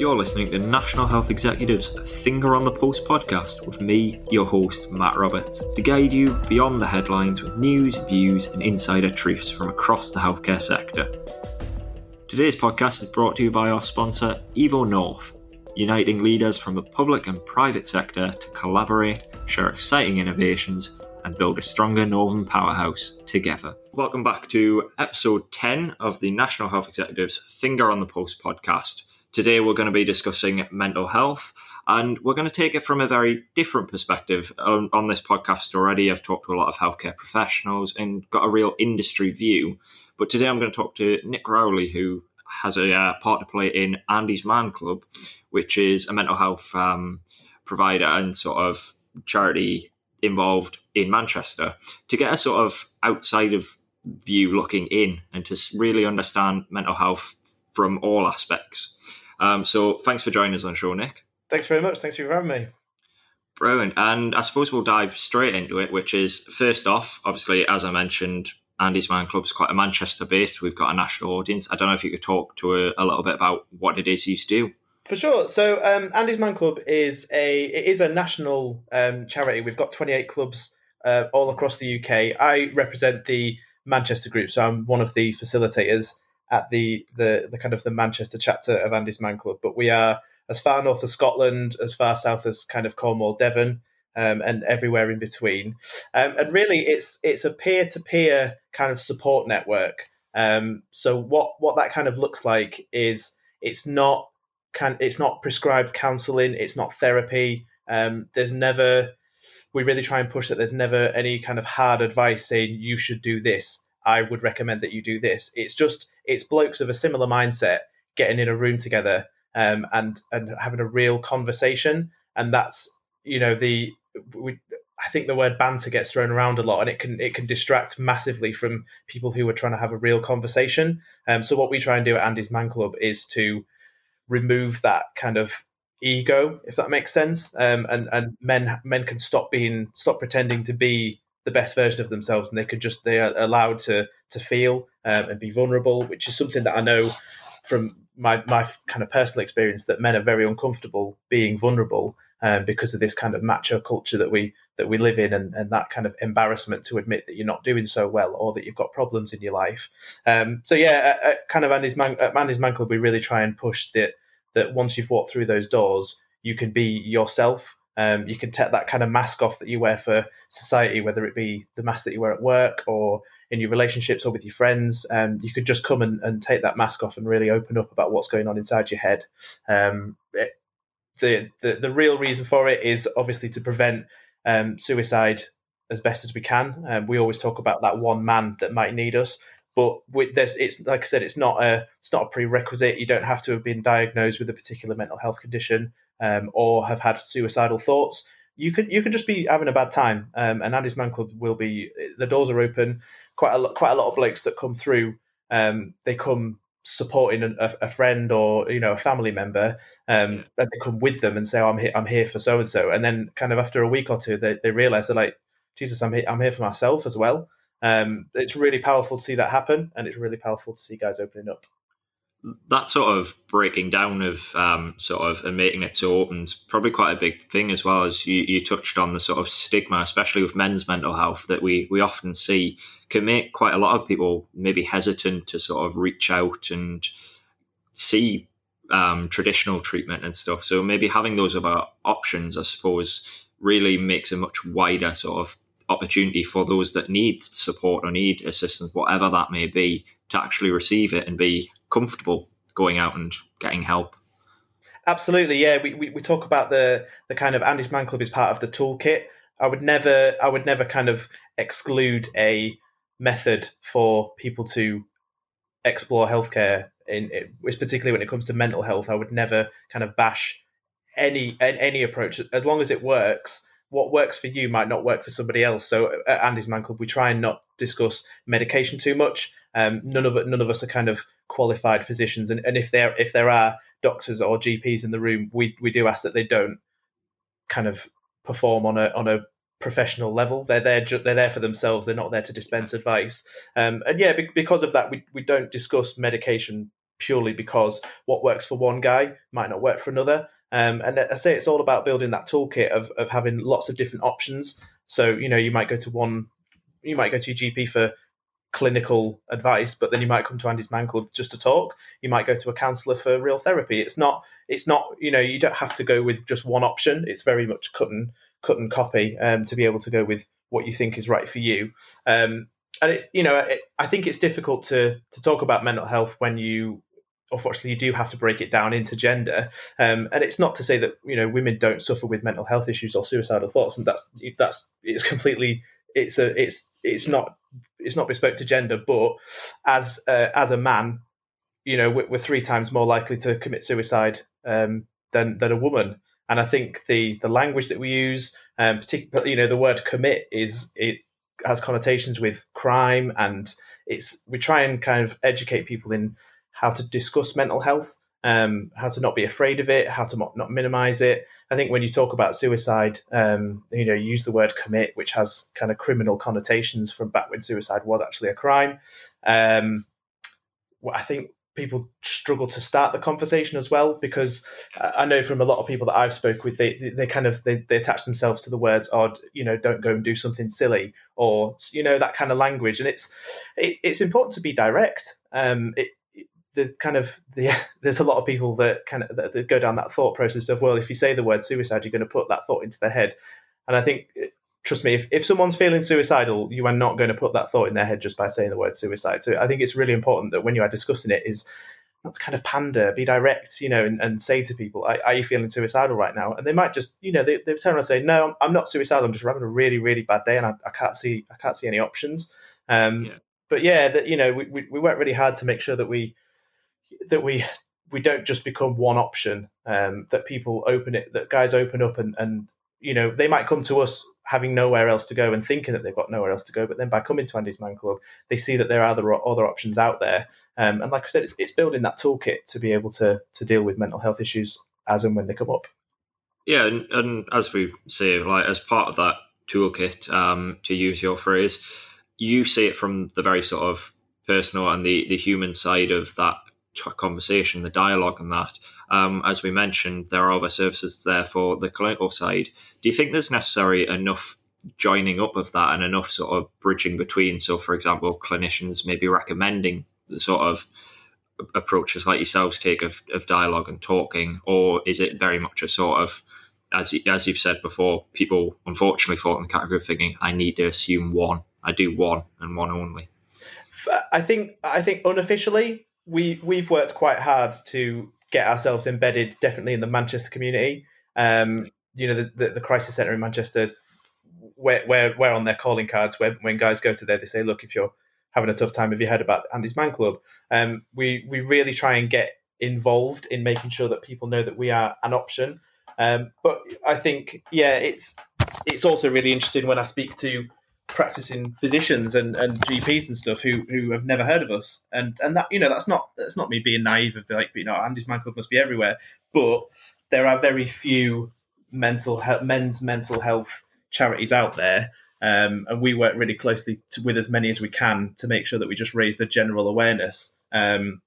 You're listening to National Health Executives Finger on the Pulse podcast with me, your host, Matt Roberts, to guide you beyond the headlines with news, views, and insider truths from across the healthcare sector. Today's podcast is brought to you by our sponsor, Evo North, uniting leaders from the public and private sector to collaborate, share exciting innovations, and build a stronger Northern powerhouse together. Welcome back to episode 10 of the National Health Executives Finger on the Pulse podcast. Today we're going to be discussing mental health and we're going to take it from a very different perspective. On, on, this podcast already, I've talked to a lot of healthcare professionals and got a real industry view. But today I'm going to talk to Nick Rowley, who has a uh, part to play in Andy's Man Club, which is a mental health um, provider and sort of charity involved in Manchester, to get a sort of outside of view looking in and to really understand mental health from all aspects. Um, so thanks for joining us on the show, Nick. Thanks very much. Thanks for having me. Brilliant. And I suppose we'll dive straight into it, which is first off, obviously, as I mentioned, Andy's Man Club is quite a Manchester based. We've got a national audience. I don't know if you could talk to a, a little bit about what it is you do. For sure. So um, Andy's Man Club is a it is a national um, charity. We've got 28 clubs uh, all across the UK. I represent the Manchester group, so I'm one of the facilitators at the the, the kind of the Manchester chapter of Andy's Man Club. But we are as far north as Scotland, as far south as kind of Cornwall, Devon, um, and everywhere in between. Um, and really, it's it's a peer to peer kind of support network. Um, so what what that kind of looks like is it's not can it's not prescribed counselling, it's not therapy. Um, there's never we really try and push that there's never any kind of hard advice saying you should do this. I would recommend that you do this. It's just it's blokes of a similar mindset getting in a room together um, and and having a real conversation, and that's you know the we, I think the word banter gets thrown around a lot, and it can it can distract massively from people who are trying to have a real conversation. Um, so what we try and do at Andy's Man Club is to remove that kind of ego, if that makes sense. Um, and and men men can stop being stop pretending to be the best version of themselves, and they can just they are allowed to to feel um, and be vulnerable, which is something that I know from my my kind of personal experience that men are very uncomfortable being vulnerable um, because of this kind of macho culture that we that we live in, and, and that kind of embarrassment to admit that you're not doing so well or that you've got problems in your life. Um, so yeah, at, at kind of Andy's Man, at Andy's Man Club, we really try and push that that once you've walked through those doors, you can be yourself. Um, you can take that kind of mask off that you wear for society, whether it be the mask that you wear at work or in your relationships or with your friends. Um, you could just come and, and take that mask off and really open up about what's going on inside your head. Um, it, the, the the real reason for it is obviously to prevent um, suicide as best as we can. Um, we always talk about that one man that might need us, but it's like I said, it's not a it's not a prerequisite. You don't have to have been diagnosed with a particular mental health condition um, or have had suicidal thoughts. You could you could just be having a bad time. Um, and Andy's Man Club will be the doors are open. Quite a lot, quite a lot of blokes that come through. Um, they come supporting a, a, friend or you know a family member um and they come with them and say oh, i'm here i'm here for so and so and then kind of after a week or two they, they realize they're like jesus i'm here i'm here for myself as well um it's really powerful to see that happen and it's really powerful to see guys opening up that sort of breaking down of um, sort of and making it so open is probably quite a big thing as well as you, you touched on the sort of stigma, especially with men's mental health that we we often see can make quite a lot of people maybe hesitant to sort of reach out and see um, traditional treatment and stuff. So maybe having those other options, I suppose, really makes a much wider sort of opportunity for those that need support or need assistance, whatever that may be, to actually receive it and be comfortable going out and getting help. Absolutely, yeah. We, we, we talk about the the kind of Andy's Man Club is part of the toolkit. I would never I would never kind of exclude a method for people to explore healthcare in, particularly when it comes to mental health. I would never kind of bash any any approach as long as it works what works for you might not work for somebody else. So at Andy's Man Club, we try and not discuss medication too much. Um, none of none of us are kind of qualified physicians, and, and if there if there are doctors or GPs in the room, we we do ask that they don't kind of perform on a on a professional level. They're there they're there for themselves. They're not there to dispense advice. Um, and yeah, because of that, we we don't discuss medication purely because what works for one guy might not work for another. Um, and I say it's all about building that toolkit of, of having lots of different options. So, you know, you might go to one, you might go to your GP for clinical advice, but then you might come to Andy's Man Club just to talk. You might go to a counsellor for real therapy. It's not, it's not, you know, you don't have to go with just one option. It's very much cut and cut and copy um, to be able to go with what you think is right for you. Um, and it's, you know, it, I think it's difficult to to talk about mental health when you unfortunately you do have to break it down into gender um, and it's not to say that you know women don't suffer with mental health issues or suicidal thoughts and that's that's it's completely it's a it's it's not it's not bespoke to gender but as uh, as a man you know we're, we're, three times more likely to commit suicide um, than than a woman. And i think the the language that we use um, particularly you know the word commit is it has connotations with crime and it's we try and kind of educate people in how to discuss mental health, um, how to not be afraid of it, how to not minimize it. I think when you talk about suicide, um, you know, use the word commit, which has kind of criminal connotations from back when suicide was actually a crime. Um, I think people struggle to start the conversation as well because I know from a lot of people that I've spoke with, they they kind of they, they attach themselves to the words "odd," you know, don't go and do something silly, or you know that kind of language, and it's it, it's important to be direct. Um, it, the kind of the there's a lot of people that kind of that, that, go down that thought process of well if you say the word suicide you're going to put that thought into their head. And i think trust me if, if someone's feeling suicidal you are not going to put that thought in their head just by saying the word suicide. So i think it's really important that when you are discussing it is not to kind of pander be direct you know and, and say to people are, are, you feeling suicidal right now? And they might just you know they, they turn around and say no i'm not suicidal. I'm just having a really really bad day and i, I can't see i can't see any options. Um, yeah. but yeah that you know we, we, we work really hard to make sure that we that we we don't just become one option. Um, that people open it, that guys open up, and and you know they might come to us having nowhere else to go and thinking that they've got nowhere else to go, but then by coming to Andy's Man Club, they see that there are other other options out there. Um, and like I said, it's, it's building that toolkit to be able to to deal with mental health issues as and when they come up. Yeah, and, and as we say, like as part of that toolkit, um, to use your phrase, you see it from the very sort of personal and the the human side of that conversation, the dialogue, and that. Um, as we mentioned, there are other services there for the clinical side. Do you think there's necessary enough joining up of that and enough sort of bridging between? So, for example, clinicians maybe recommending the sort of approaches like yourselves take of, of dialogue and talking, or is it very much a sort of as as you've said before, people unfortunately fall in the category of thinking I need to assume one. I do one and one only. I think I think unofficially we we've worked quite hard to get ourselves embedded definitely in the Manchester community. Um, you know, the, the, the, crisis centre in Manchester, where, where, where on their calling cards, where, when guys go to there, they say, look, if you're having a tough time, have you heard about Andy's Man Club? Um, we, we really try and get involved in making sure that people know that we are an option. Um, but I think, yeah, it's, it's also really interesting when I speak to practicing physicians and, and GPs and stuff who who have never heard of us, and and that you know that's not that's not me being naive of like you know Andy's Man Club must be everywhere, but there are very few mental health, men's mental health charities out there, um, and we work really closely to, with as many as we can to make sure that we just raise the general awareness. Um,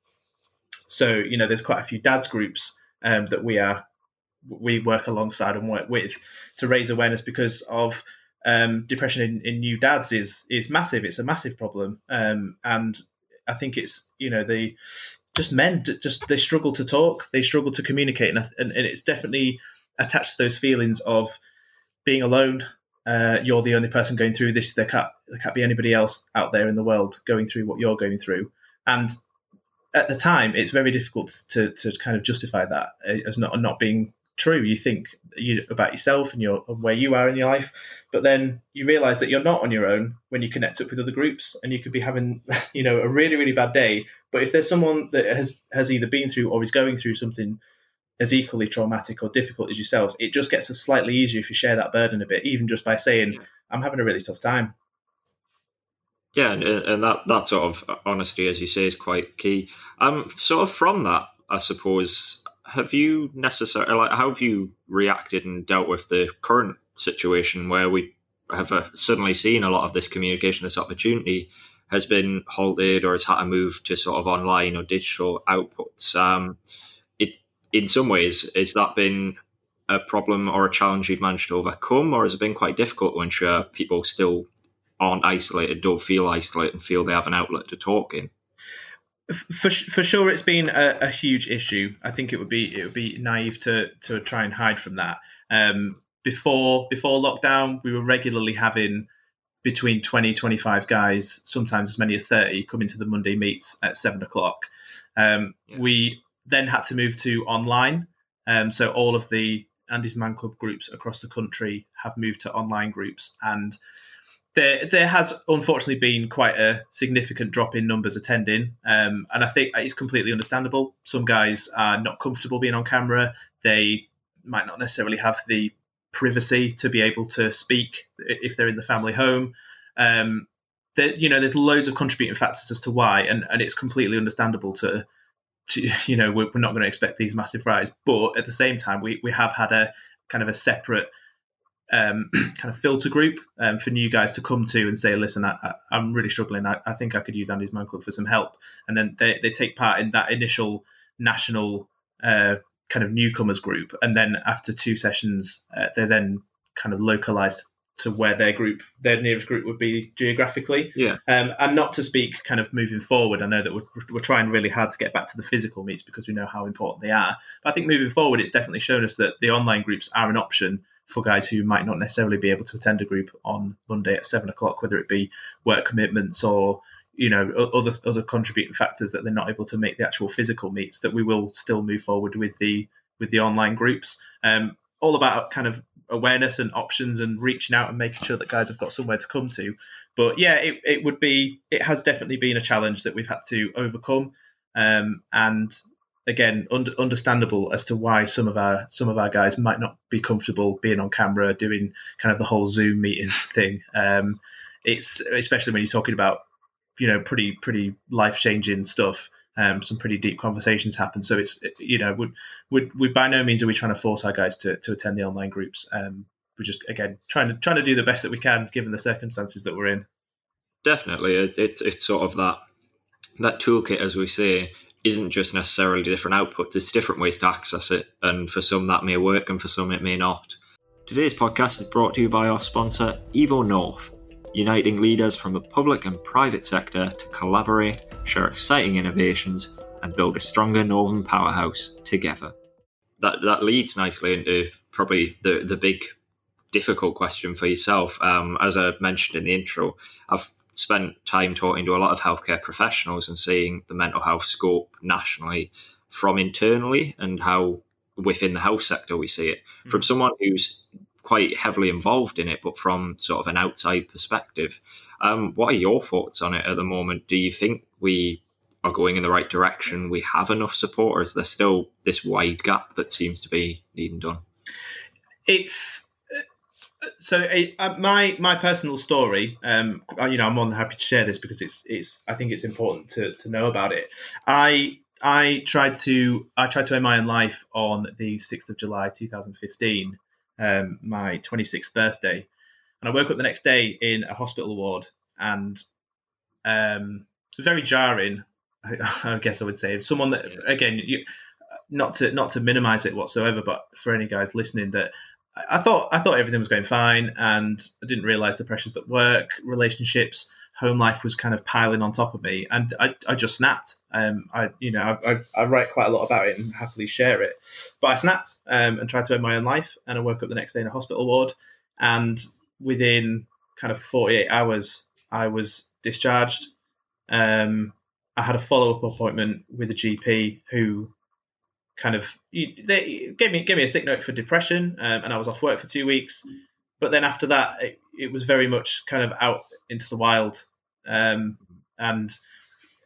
so you know, there's quite a few dads groups um, that we are we work alongside and work with to raise awareness because of um, depression in, in, new dads is is massive. It's a massive problem, um, and I think it's you know they just men just they struggle to talk, they struggle to communicate, and, and, and it's definitely attached to those feelings of being alone. Uh, you're the only person going through this. There can't there can't be anybody else out there in the world going through what you're going through, and at the time, it's very difficult to to kind of justify that as not not being true. You think you, about yourself and your where you are in your life, but then you realize that you're not on your own when you connect up with other groups, and you could be having you know a really really bad day. But if there's someone that has has either been through or is going through something as equally traumatic or difficult as yourself, it just gets a slightly easier if you share that burden a bit, even just by saying, "I'm having a really tough time." Yeah, and, and that that sort of honesty, as you say, is quite key. Um, sort of from that, I suppose have you necessarily like how have you reacted and dealt with the current situation where we have uh, suddenly seen a lot of this communication, this opportunity? has been halted or has had to move to sort of online or digital outputs. Um, it in some ways has that been a problem or a challenge you've managed to overcome, or has it been quite difficult to ensure people still aren't isolated, don't feel isolated, and feel they have an outlet to talk in? For, for sure, it's been a, a, huge issue. I think it would be it would be naive to to try and hide from that. Um, before before lockdown, we were regularly having between 20, 25 guys, sometimes as many as 30, coming to the Monday meets at seven o'clock. Um, yeah. We then had to move to online. Um, so all of the Andy's Man Club groups across the country have moved to online groups. And there, there has unfortunately been quite a significant drop in numbers attending. Um, and I think it's completely understandable. Some guys are not comfortable being on camera. They might not necessarily have the privacy to be able to speak if they're in the family home. Um, that you know, there's loads of contributing factors as to why, and, and it's completely understandable to, to you know, we're, we're not going to expect these massive rise, but at the same time, we we have had a kind of a separate um, kind of filter group um, for new guys to come to and say, listen, I, am really struggling. I, I, think I could use Andy's Man Club for some help. And then they, they take part in that initial national uh, kind of newcomers group, and then after two sessions, uh, they're then kind of localized to where their group, their nearest group, would be geographically. Yeah. Um, and not to speak kind of moving forward, I know that we're, we're trying really hard to get back to the physical meets because we know how important they are. But I think moving forward, it's definitely shown us that the online groups are an option for guys who might not necessarily be able to attend a group on Monday at seven o'clock, whether it be work commitments or you know other other contributing factors that they're not able to make the actual physical meets that we will still move forward with the with the online groups. Um, all about kind of awareness and options and reaching out and making sure that guys have got somewhere to come to. But yeah it, it would be it has definitely been a challenge that we've had to overcome. Um, and again un- understandable as to why some of our some of our guys might not be comfortable being on camera doing kind of the whole zoom meeting thing um, it's especially when you're talking about you know pretty pretty life changing stuff. Um, some pretty deep conversations happen. So it's you know would would we by no means are we trying to force our guys to, to attend the online groups. Um, we're just again trying to trying to do the best that we can given the circumstances that we're in. Definitely, it, it it's sort of that that toolkit, as we say, isn't just necessarily different outputs. It's different ways to access it, and for some that may work, and for some it may not. Today's podcast is brought to you by our sponsor, Evo North uniting leaders from the public and private sector to collaborate, share exciting innovations, and build a stronger Northern powerhouse together. That that leads nicely into probably the the big difficult question for yourself. Um, as I mentioned in the intro, I've spent time talking to a lot of healthcare professionals and seeing the mental health scope nationally from internally and how within the health sector we see it. Mm-hmm. From someone who's quite heavily involved in it, but from sort of an outside perspective. Um, what are your thoughts on it at the moment? Do you think we are going in the right direction? We have enough support, or is there still this wide gap that seems to be needing done? It's so uh, my my personal story. Um, you know, I'm more than happy to share this because it's it's. I think it's important to to know about it. I I tried to I tried to end my own life on the sixth of July, 2015 um, my 26th birthday. And I woke up the next day in a hospital ward and um, very jarring, I, I, guess I would say. Someone that, again, you, not to not to minimize it whatsoever, but for any guys listening, that I thought I thought everything was going fine, and I didn't realize the pressures at work, relationships, home life was kind of piling on top of me, and I, I just snapped. Um, I you know I, I, write quite a lot about it and happily share it, but I snapped um, and tried to end my own life, and I woke up the next day in a hospital ward, and within kind of forty eight hours I was discharged. Um, I had a follow up appointment with a GP who kind of they gave me gave me a sick note for depression, um, and I was off work for two weeks. But then after that, it, it was very much kind of out into the wild. Um, and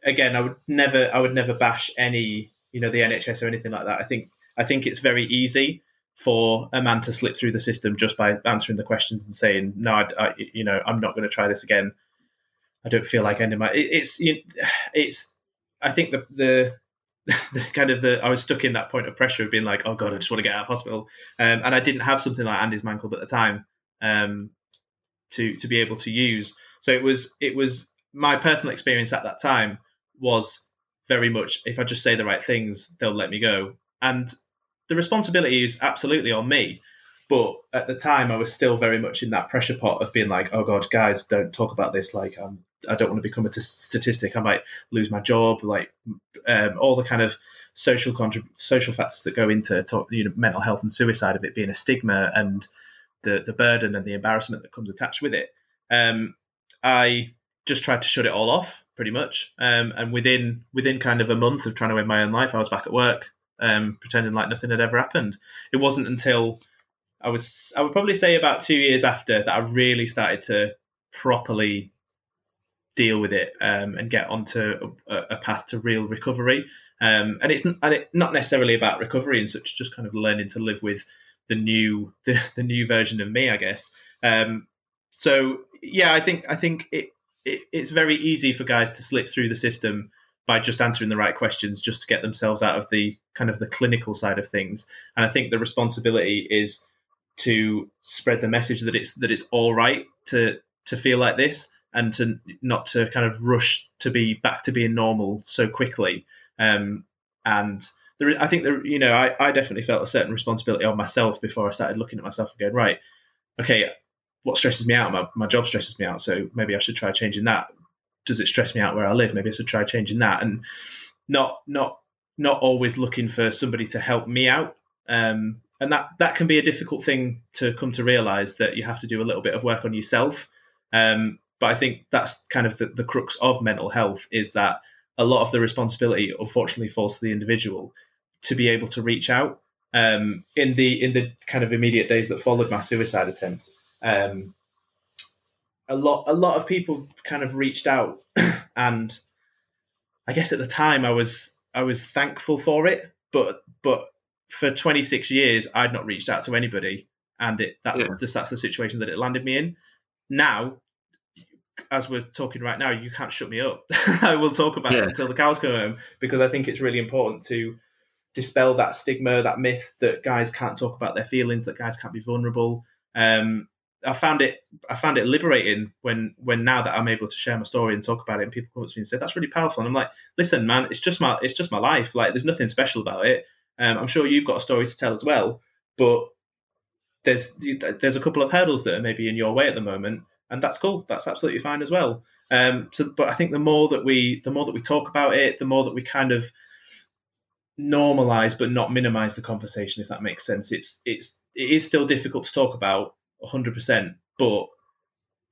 again, I would never, I would never bash any, you know, the NHS or anything like that. I think, I think it's very easy for a man to slip through the system just by answering the questions and saying, no, I, I you know, I'm not going to try this again. I don't feel like ending my. It, it's, it's. I think the, the the kind of the I was stuck in that point of pressure of being like, oh god, I just want to get out of hospital, um, and I didn't have something like Andy's Man Club at the time um, to to be able to use. So it was it was my personal experience at that time was very much if I just say the right things, they'll let me go. And the responsibility is absolutely on me. But at the time, I was still very much in that pressure pot of being like, "Oh God, guys, don't talk about this. Like, I'm, I don't want to become a t- statistic. I might lose my job. Like, um, all the kind of social contrib- social factors that go into talk, you know mental health and suicide of it being a stigma and the the burden and the embarrassment that comes attached with it. Um, I just tried to shut it all off pretty much. Um, and within within kind of a month of trying to win my own life, I was back at work, um, pretending like nothing had ever happened. It wasn't until I was I would probably say about two years after that I really started to properly deal with it um, and get onto a, a, path to real recovery. Um, and it's and it, not necessarily about recovery and such, just kind of learning to live with the new the, the new version of me, I guess. Um, so yeah, I think I think it it, it's very easy for guys to slip through the system by just answering the right questions just to get themselves out of the kind of the clinical side of things and i think the responsibility is to spread the message that it's that it's all right to to feel like this and to not to kind of rush to be back to being normal so quickly um, and there, I think there, you know, I, I definitely felt a certain responsibility on myself before I started looking at myself and going, right, okay, what stresses me out? My, my job stresses me out. So maybe I should try changing that. Does it stress me out where I live? Maybe I should try changing that. And not not not always looking for somebody to help me out. Um, and that that can be a difficult thing to come to realize that you have to do a little bit of work on yourself. Um, but I think that's kind of the, the crux of mental health is that a lot of the responsibility unfortunately falls to the individual to be able to reach out. Um, in the in the kind of immediate days that followed my suicide attempt, um, a lot a lot of people kind of reached out, and I guess at the time I was I was thankful for it, but but for 26 years I'd not reached out to anybody, and it that's yeah. that's, that's the situation that it landed me in. Now, as we're talking right now, you can't shut me up. I will talk about yeah. it until the cows come home because I think it's really important to dispel that stigma, that myth that guys can't talk about their feelings, that guys can't be vulnerable. Um, I found it I found it liberating when when now that I'm able to share my story and talk about it and people come up to me and say that's really powerful and I'm like listen man it's just my it's just my life like there's nothing special about it um, I'm sure you've got a story to tell as well but there's there's a couple of hurdles that are maybe in your way at the moment and that's cool that's absolutely fine as well um, so but I think the more that we the more that we talk about it the more that we kind of normalize but not minimize the conversation if that makes sense it's it's it is still difficult to talk about 100%. But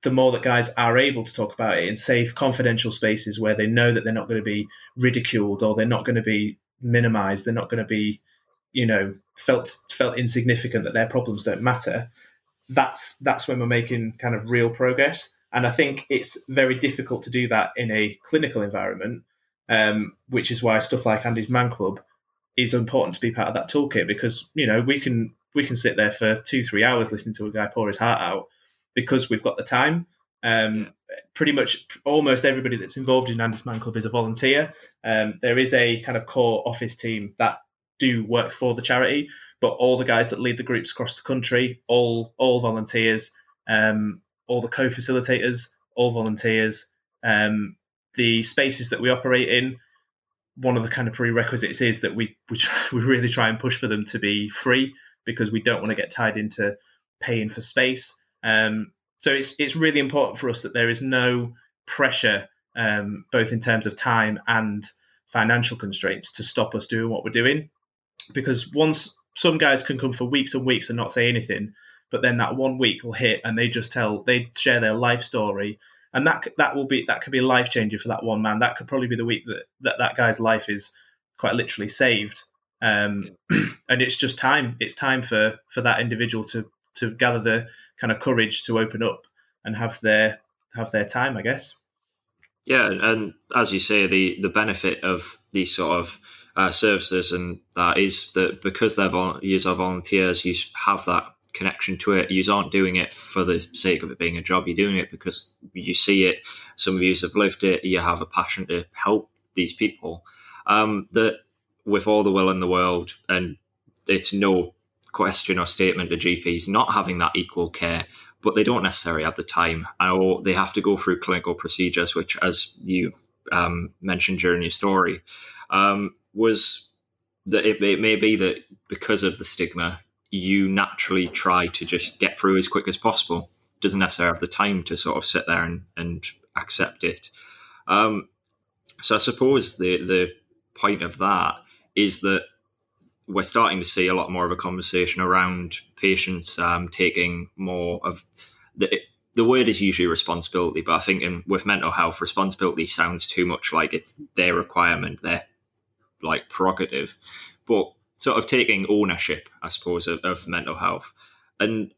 the more that guys are able to talk about it in safe, confidential spaces where they know that they're not going to be ridiculed or they're not going to be minimized, they're not going to be, you know, felt felt insignificant that their problems don't matter. That's that's when we're making kind of real progress. And I think it's very difficult to do that in a clinical environment, um, which is why stuff like Andy's Man Club is important to be part of that toolkit because you know we can we can sit there for two, three hours listening to a guy pour his heart out because we've got the time. Um, pretty much almost everybody that's involved in Andy's Man Club is a volunteer. Um, there is a kind of core office team that do work for the charity, but all the guys that lead the groups across the country, all all volunteers, um, all the co-facilitators, all volunteers. Um, the spaces that we operate in, one of the kind of prerequisites is that we we, try, we really try and push for them to be free because we don't want to get tied into paying for space. Um, so it's it's really important for us that there is no pressure, um, both in terms of time and financial constraints, to stop us doing what we're doing. Because once some guys can come for weeks and weeks and not say anything, but then that one week will hit and they just tell they share their life story, and that that will be that could be life changing for that one man. That could probably be the week that that, that guy's life is quite literally saved. Um, and it's just time. It's time for for that individual to to gather the kind of courage to open up and have their have their time. I guess. Yeah, and as you say, the the benefit of these sort of uh, services and that is that because they're vol- you are volunteers, you have that connection to it. You aren't doing it for the sake of it being a job. You're doing it because you see it. Some of you have lived it. You have a passion to help these people. Um, that with all the will in the world, and it's no question or statement to GPs not having that equal care but they don't necessarily have the time, or they have to go through clinical procedures, which, as you um, mentioned during your story, um, was that it, it may be that because of the stigma, you naturally try to just get through as quick as possible. Doesn't necessarily have the time to sort of sit there and, and accept it. Um, so I suppose the the point of that is that we're starting to see a lot more of a conversation around patients um, taking more of the the word is usually responsibility, but I think in, with mental health, responsibility sounds too much like it's their requirement, their like prerogative, but sort of taking ownership, I suppose, of, of mental health. And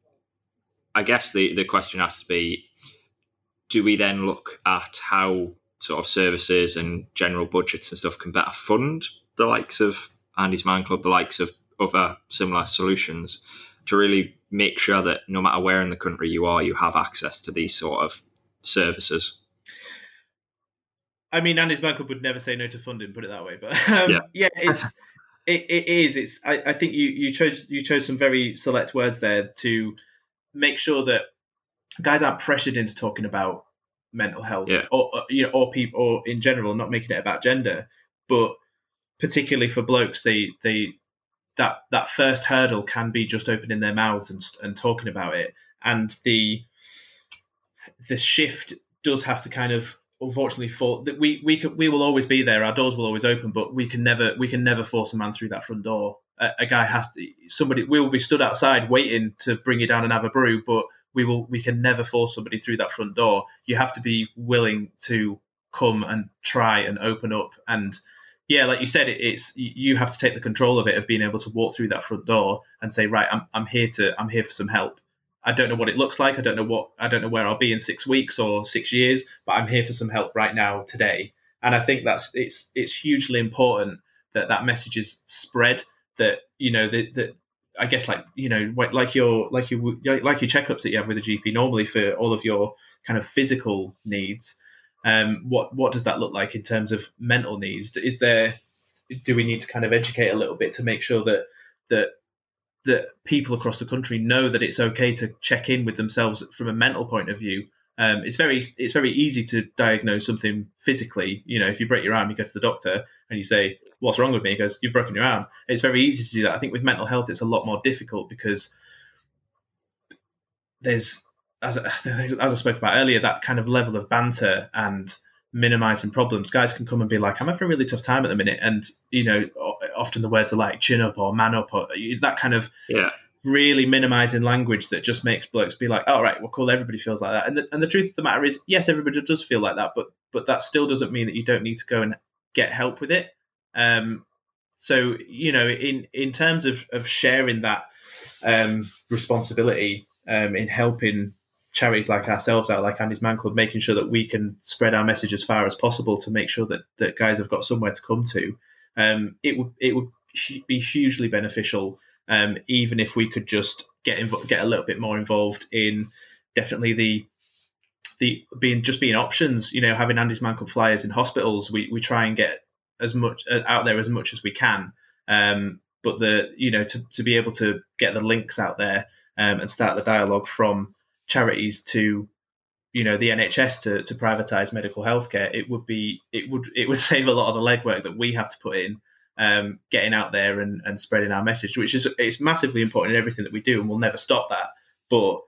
I guess the the question has to be: Do we then look at how sort of services and general budgets and stuff can better fund the likes of Andy's Man Club, the likes of other similar solutions to really make sure that no matter where in the country you are, you have access to these sort of services. I mean, Andy's Man Club would never say no to funding, put it that way. But um, yeah. yeah, it's it, it is. It's. I, I think you you chose you chose some very select words there to make sure that guys aren't pressured into talking about mental health yeah. or, or you know or people or in general not making it about gender but particularly for blokes they they that that first hurdle can be just opening their mouths and and talking about it. And the the shift does have to kind of unfortunately fall that we we can, we will always be there. Our doors will always open but we can never we can never force a man through that front door. A, a guy has to somebody we will be stood outside waiting to bring you down and have a brew but we will we can never force somebody through that front door. You have to be willing to come and try and open up and yeah, like you said, it's you have to take the control of it of being able to walk through that front door and say, right, I'm I'm here to I'm here for some help. I don't know what it looks like. I don't know what I don't know where I'll be in six weeks or six years, but I'm here for some help right now today. And I think that's it's it's hugely important that that message is spread. That you know that that I guess like you know like your like your like your checkups that you have with a GP normally for all of your kind of physical needs. Um, what what does that look like in terms of mental needs? Is there do we need to kind of educate a little bit to make sure that that that people across the country know that it's okay to check in with themselves from a mental point of view um, it's very it's very easy to diagnose something physically. You know, if you break your arm, you go to the doctor and you say, "What's wrong with me?" He goes, "You've broken your arm." It's very easy to do that. I think with mental health, it's a lot more difficult because there's, as as I spoke about earlier, that kind of level of banter and minimizing problems. Guys can come and be like, "I'm having a really tough time at the minute," and you know, often the words are like "chin up" or "man up" or that kind of yeah really minimizing language that just makes blokes be like, "All oh, right, well, cool, everybody feels like that." And the, and the truth of the matter is, yes, everybody does feel like that, but but that still doesn't mean that you don't need to go and get help with it. Um, so you know, in in terms of of sharing that um, responsibility um, in helping charities like ourselves out, like Andy's Man Club, making sure that we can spread our message as far as possible to make sure that that guys have got somewhere to come to. Um, it would it would be hugely beneficial um, even if we could just get inv- get a little bit more involved in definitely the the being just being options. You know, having Andy's Man Club flyers in hospitals, we we try and get as much uh, out there as much as we can. Um, but the you know to to be able to get the links out there um, and start the dialogue from charities to you know the NHS to, to privatize medical healthcare, it would be it would it would save a lot of the legwork that we have to put in um, getting out there and, and spreading our message, which is it's massively important in everything that we do, and we'll never stop that. But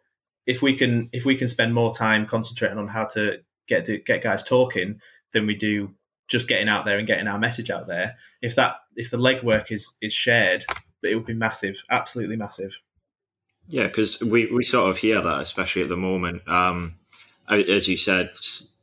if we can if we can spend more time concentrating on how to get to get guys talking than we do just getting out there and getting our message out there, if that if the legwork is is shared, it would be massive, absolutely massive. Yeah, because we, we sort of hear that, especially at the moment. Um, as you said,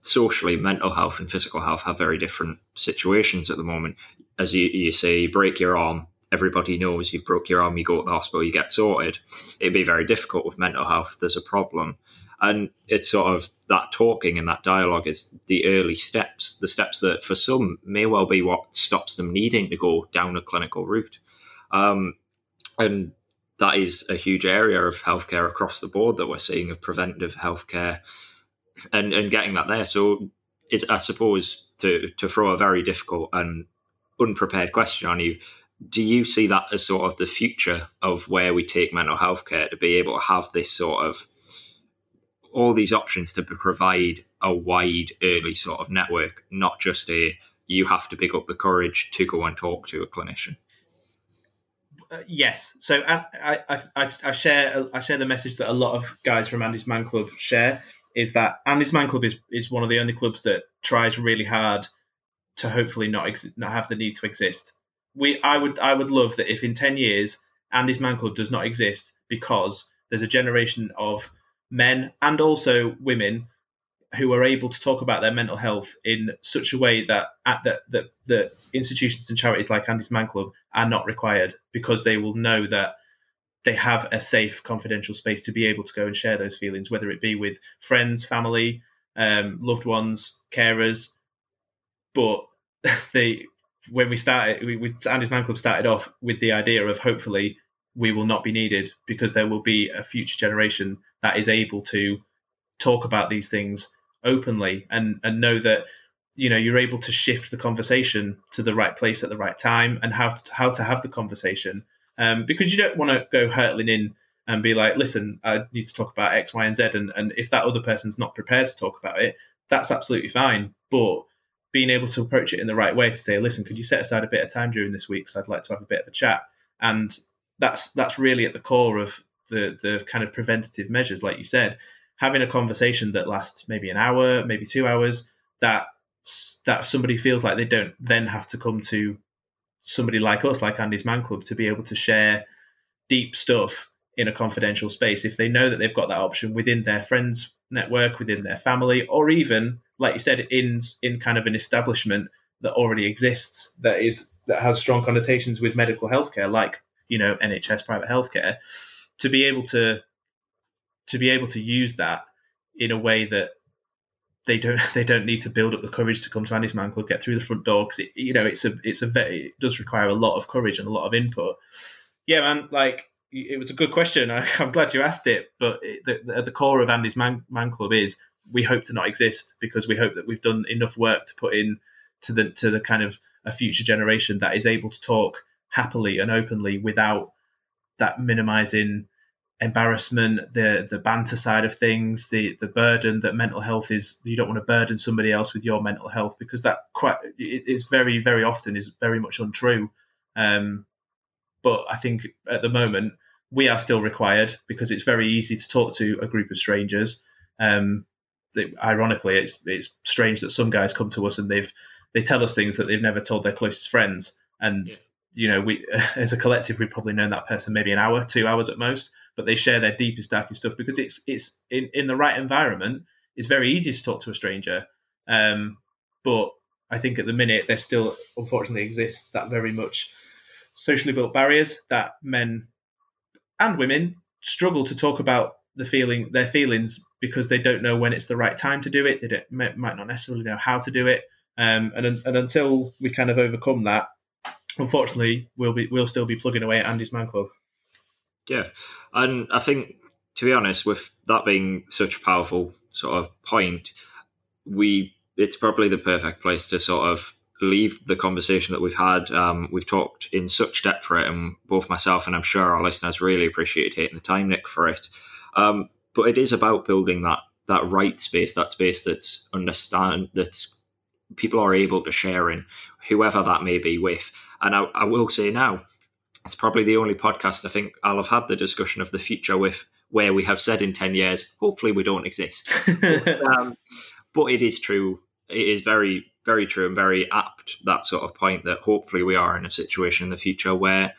socially, mental health and physical health have very different situations at the moment as you, you say, you break your arm, everybody knows you've broke your arm, you go to the hospital, you get sorted. It'd be very difficult with mental health. There's a problem. And it's sort of that talking and that dialogue is the early steps, the steps that for some may well be what stops them needing to go down a clinical route. Um, and that is a huge area of healthcare across the board that we're seeing of preventative healthcare and, and getting that there. So I suppose, to, to throw a very difficult and unprepared question on you. Do you see that as sort of the future of where we take mental health care to be able to have this sort of all these options to provide a wide early sort of network, not just a you have to pick up the courage to go and talk to a clinician. Uh, yes. So I, I, I, I, share I share the message that a lot of guys from Andy's Man Club share is that Andy's Man Club is, is one of the only clubs that tries really hard to hopefully not ex- not have the need to exist. We I would I would love that if in ten years Andy's Man Club does not exist because there's a generation of men and also women who are able to talk about their mental health in such a way that at that that the institutions and charities like Andy's Man Club are not required because they will know that they have a safe, confidential space to be able to go and share those feelings, whether it be with friends, family, um, loved ones, carers. But they, when we started, we, we Andy's Man Club started off with the idea of hopefully we will not be needed because there will be a future generation that is able to talk about these things openly and and know that you know you're able to shift the conversation to the right place at the right time and how to, how to have the conversation. Um, because you don't want to go hurtling in and be like listen i need to talk about x y and z and, and if that other person's not prepared to talk about it that's absolutely fine. But being able to approach it in the right way to say listen could you set aside a bit of time during this week? Because i'd like to have a bit of a chat. And that's that's really at the core of the the kind of preventative measures like you said having a conversation that lasts maybe an hour, maybe two hours, that that somebody feels like they don't then have to come to somebody like us, like Andy's Man Club, to be able to share deep stuff in a confidential space. If they know that they've got that option within their friends network, within their family, or even, like you said, in in kind of an establishment that already exists that is that has strong connotations with medical healthcare, like you know NHS private healthcare, to be able to to be able to use that in a way that they don't they don't need to build up the courage to come to Andy's Man Club, get through the front door because you know it's a it's a very it does require a lot of courage and a lot of input. Yeah, man, like it was a good question. I, am glad you asked it, but it, the, at the core of Andy's Man, Man Club is we hope to not exist because we hope that we've done enough work to put in to the to the kind of a future generation that is able to talk happily and openly without that minimizing embarrassment, the the banter side of things, the the burden that mental health is. You don't want to burden somebody else with your mental health because that quite it's very very often is very much untrue. Um, but I think at the moment we are still required because it's very easy to talk to a group of strangers. Um, ironically, it's it's strange that some guys come to us and they've they tell us things that they've never told their closest friends, and yeah. you know we as a collective we've probably known that person maybe an hour, two hours at most but they share their deepest, darkest stuff because it's it's in, in the right environment. It's very easy to talk to a stranger, um, but I think at the minute there still unfortunately exists that very much socially built barriers that men and women struggle to talk about the feeling their feelings because they don't know when it's the right time to do it. They might not necessarily know how to do it, um, and and until we kind of overcome that, unfortunately, we'll be we'll still be plugging away at Andy's Man Club. Yeah, and I think to be honest, with that being such a powerful sort of point, we it's probably the perfect place to sort of leave the conversation that we've had. Um, we've talked in such depth for it, and both myself and I'm sure our listeners really appreciate taking the time, Nick, for it. Um, but it is about building that that right space, that space that's understand that people are able to share in, whoever that may be with. And I, I will say now, it's probably the only podcast I think I'll have had the discussion of the future with where we have said in 10 years, hopefully we don't exist. but, um, but it is true. It is very, very true and very apt, that sort of point that hopefully we are in a situation in the future where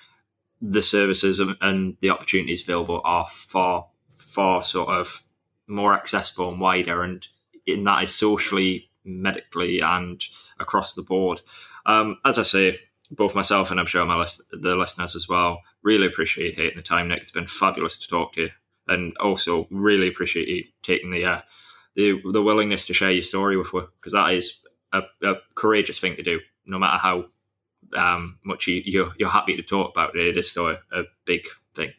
the services and the opportunities available are far, far sort of more accessible and wider. And in that is socially, medically, and across the board. Um, as I say, both myself and I'm sure my list, the listeners as well really appreciate you taking the time, Nick. It's been fabulous to talk to you, and also really appreciate you taking the uh, the the willingness to share your story with us because that is a, a, courageous thing to do. No matter how um, much you, you're, you're happy to talk about it, it is still a, a big thing.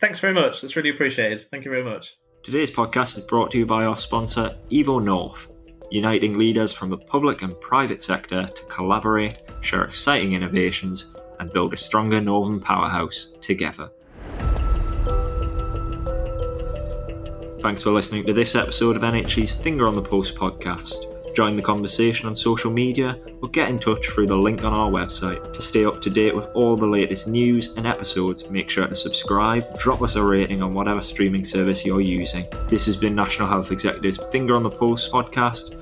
Thanks very much. That's really appreciated. Thank you very much. Today's podcast is brought to you by our sponsor, Evo North uniting leaders from the public and private sector to collaborate, share exciting innovations, and build a stronger Northern powerhouse together. Thanks for listening to this episode of NHE's Finger on the Pulse podcast. Join the conversation on social media or get in touch through the link on our website. To stay up to date with all the latest news and episodes, make sure to subscribe, drop us a rating on whatever streaming service you're using. This has been National Health Executive's Finger on the Pulse podcast.